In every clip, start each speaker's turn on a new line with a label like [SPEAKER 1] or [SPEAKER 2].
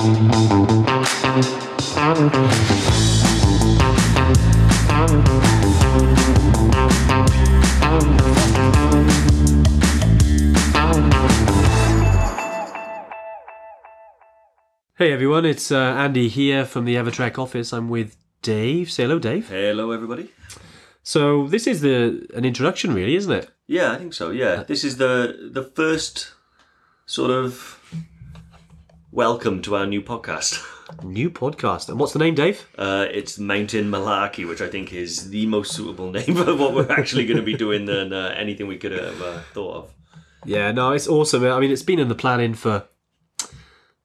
[SPEAKER 1] Hey everyone, it's uh, Andy here from the Evertrek office. I'm with Dave. Say hello, Dave.
[SPEAKER 2] Hello, everybody.
[SPEAKER 1] So this is the an introduction, really, isn't it?
[SPEAKER 2] Yeah, I think so. Yeah, this is the the first sort of welcome to our new podcast.
[SPEAKER 1] New podcast. And what's the name, Dave?
[SPEAKER 2] Uh, it's Mountain Malarkey, which I think is the most suitable name for what we're actually going to be doing than uh, anything we could have uh, thought of.
[SPEAKER 1] Yeah, no, it's awesome. I mean, it's been in the planning for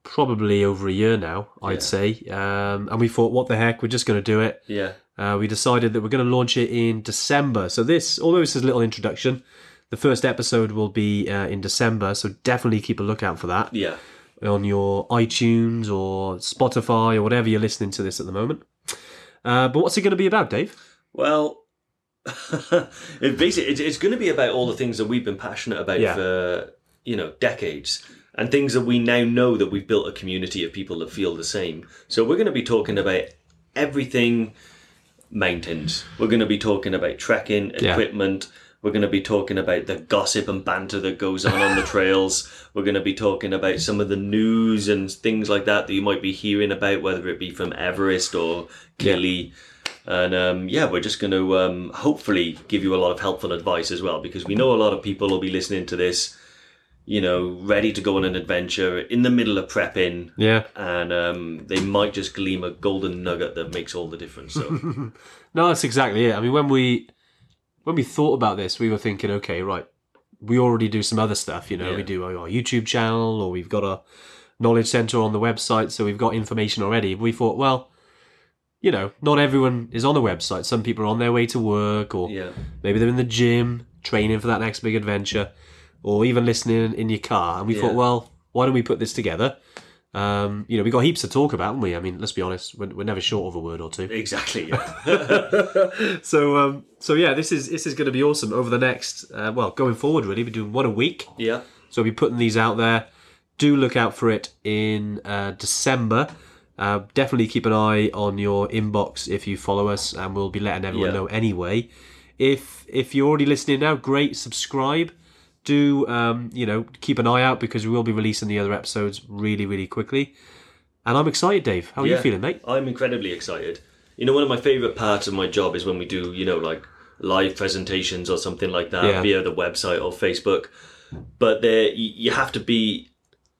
[SPEAKER 1] probably over a year now, I'd
[SPEAKER 2] Yeah.
[SPEAKER 1] say. Um, and we thought, what the heck, we're just going to do it.
[SPEAKER 2] Yeah,
[SPEAKER 1] Uh, we decided that we're going to launch it in December. So this, although this is a little introduction, the first episode will be uh, in December. So definitely keep a lookout for that.
[SPEAKER 2] yeah,
[SPEAKER 1] on your iTunes or Spotify or whatever you're listening to this at the moment. Uh, but what's it going to be about, Dave?
[SPEAKER 2] Well, it basically it's, it's going to be about all the things that we've been passionate about
[SPEAKER 1] Yeah.
[SPEAKER 2] for you know decades, and things that we now know that we've built a community of people that feel the same. So we're going to be talking about everything mountains. We're going to be talking about trekking,
[SPEAKER 1] Yeah.
[SPEAKER 2] We're going to be talking about the gossip and banter that goes on on the trails. We're going to be talking about some of the news and things like that that you might be hearing about, whether it be from Everest or Kili. And um, yeah, we're just going to um, hopefully give you a lot of helpful advice as well, because we know a lot of people will be listening to this, you know, ready to go on an adventure in the middle of prepping,
[SPEAKER 1] Yeah.
[SPEAKER 2] and um, they might just gleam a golden nugget that makes all the difference. So
[SPEAKER 1] No, that's exactly it. I mean, when we when we thought about this, we were thinking, okay, right, we already do some other stuff. You know,
[SPEAKER 2] Yeah.
[SPEAKER 1] we do our YouTube channel, or we've got a knowledge center on the website, so we've got information already. We thought, well, you know, not everyone is on the website. Some people are on their way to work, or
[SPEAKER 2] yeah,
[SPEAKER 1] maybe they're in the gym training for that next big adventure or even listening in your car and we
[SPEAKER 2] Yeah.
[SPEAKER 1] thought well why don't we put this together um, you know we got heaps to talk about haven't we i mean let's be honest we're, we're never short of a word or two
[SPEAKER 2] exactly. Yeah.
[SPEAKER 1] so um, so yeah this is this is going to be awesome over the next uh, well going forward really we're doing one a week
[SPEAKER 2] yeah.
[SPEAKER 1] so we'll be putting these out there. Do look out for it in uh, December. Uh, definitely keep an eye on your inbox if you follow us, and we'll be letting everyone
[SPEAKER 2] Yeah.
[SPEAKER 1] know anyway. If if you're already listening now, great. Subscribe. Do um, you know keep an eye out because we will be releasing the other episodes really really quickly. And I'm excited, Dave. How are you feeling, mate?
[SPEAKER 2] I'm incredibly excited. You know, one of my favorite parts of my job is when we do, you know, like live presentations or something like that
[SPEAKER 1] Yeah.
[SPEAKER 2] via the website or Facebook. But there, you you have to be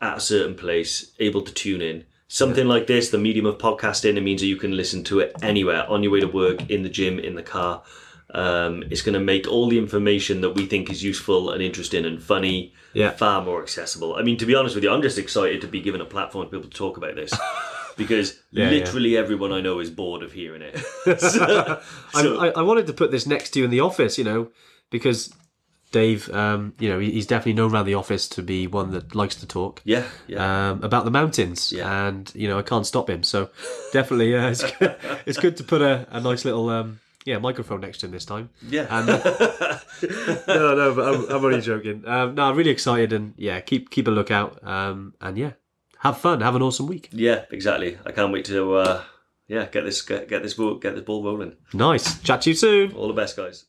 [SPEAKER 2] at a certain place, able to tune in. Something like this, the medium of podcasting, it means that you can listen to it anywhere on your way to work, in the gym, in the car. Um, it's going to make all the information that we think is useful and interesting and funny
[SPEAKER 1] Yeah.
[SPEAKER 2] far more accessible. I mean, to be honest with you, I'm just excited to be given a platform to be able to talk about this because
[SPEAKER 1] Yeah,
[SPEAKER 2] literally everyone I know is bored of hearing it. so,
[SPEAKER 1] I, I wanted to put this next to you in the office, you know, because Dave, um, you know, he's definitely known around the office to be one that likes to talk.
[SPEAKER 2] yeah, yeah.
[SPEAKER 1] um, about the mountains,
[SPEAKER 2] Yeah.
[SPEAKER 1] and you know I can't stop him. So definitely, uh, it's good, it's good to put a, a nice little um, yeah microphone next to him this time.
[SPEAKER 2] yeah.
[SPEAKER 1] And no, no, but I'm, I'm only joking. Um, no, I'm really excited, and yeah, keep keep a lookout. Um, and yeah, have fun, have an awesome week.
[SPEAKER 2] yeah, exactly. I can't wait to uh, yeah get this get, get this ball get this ball rolling.
[SPEAKER 1] Nice. Chat to you soon.
[SPEAKER 2] All the best, guys.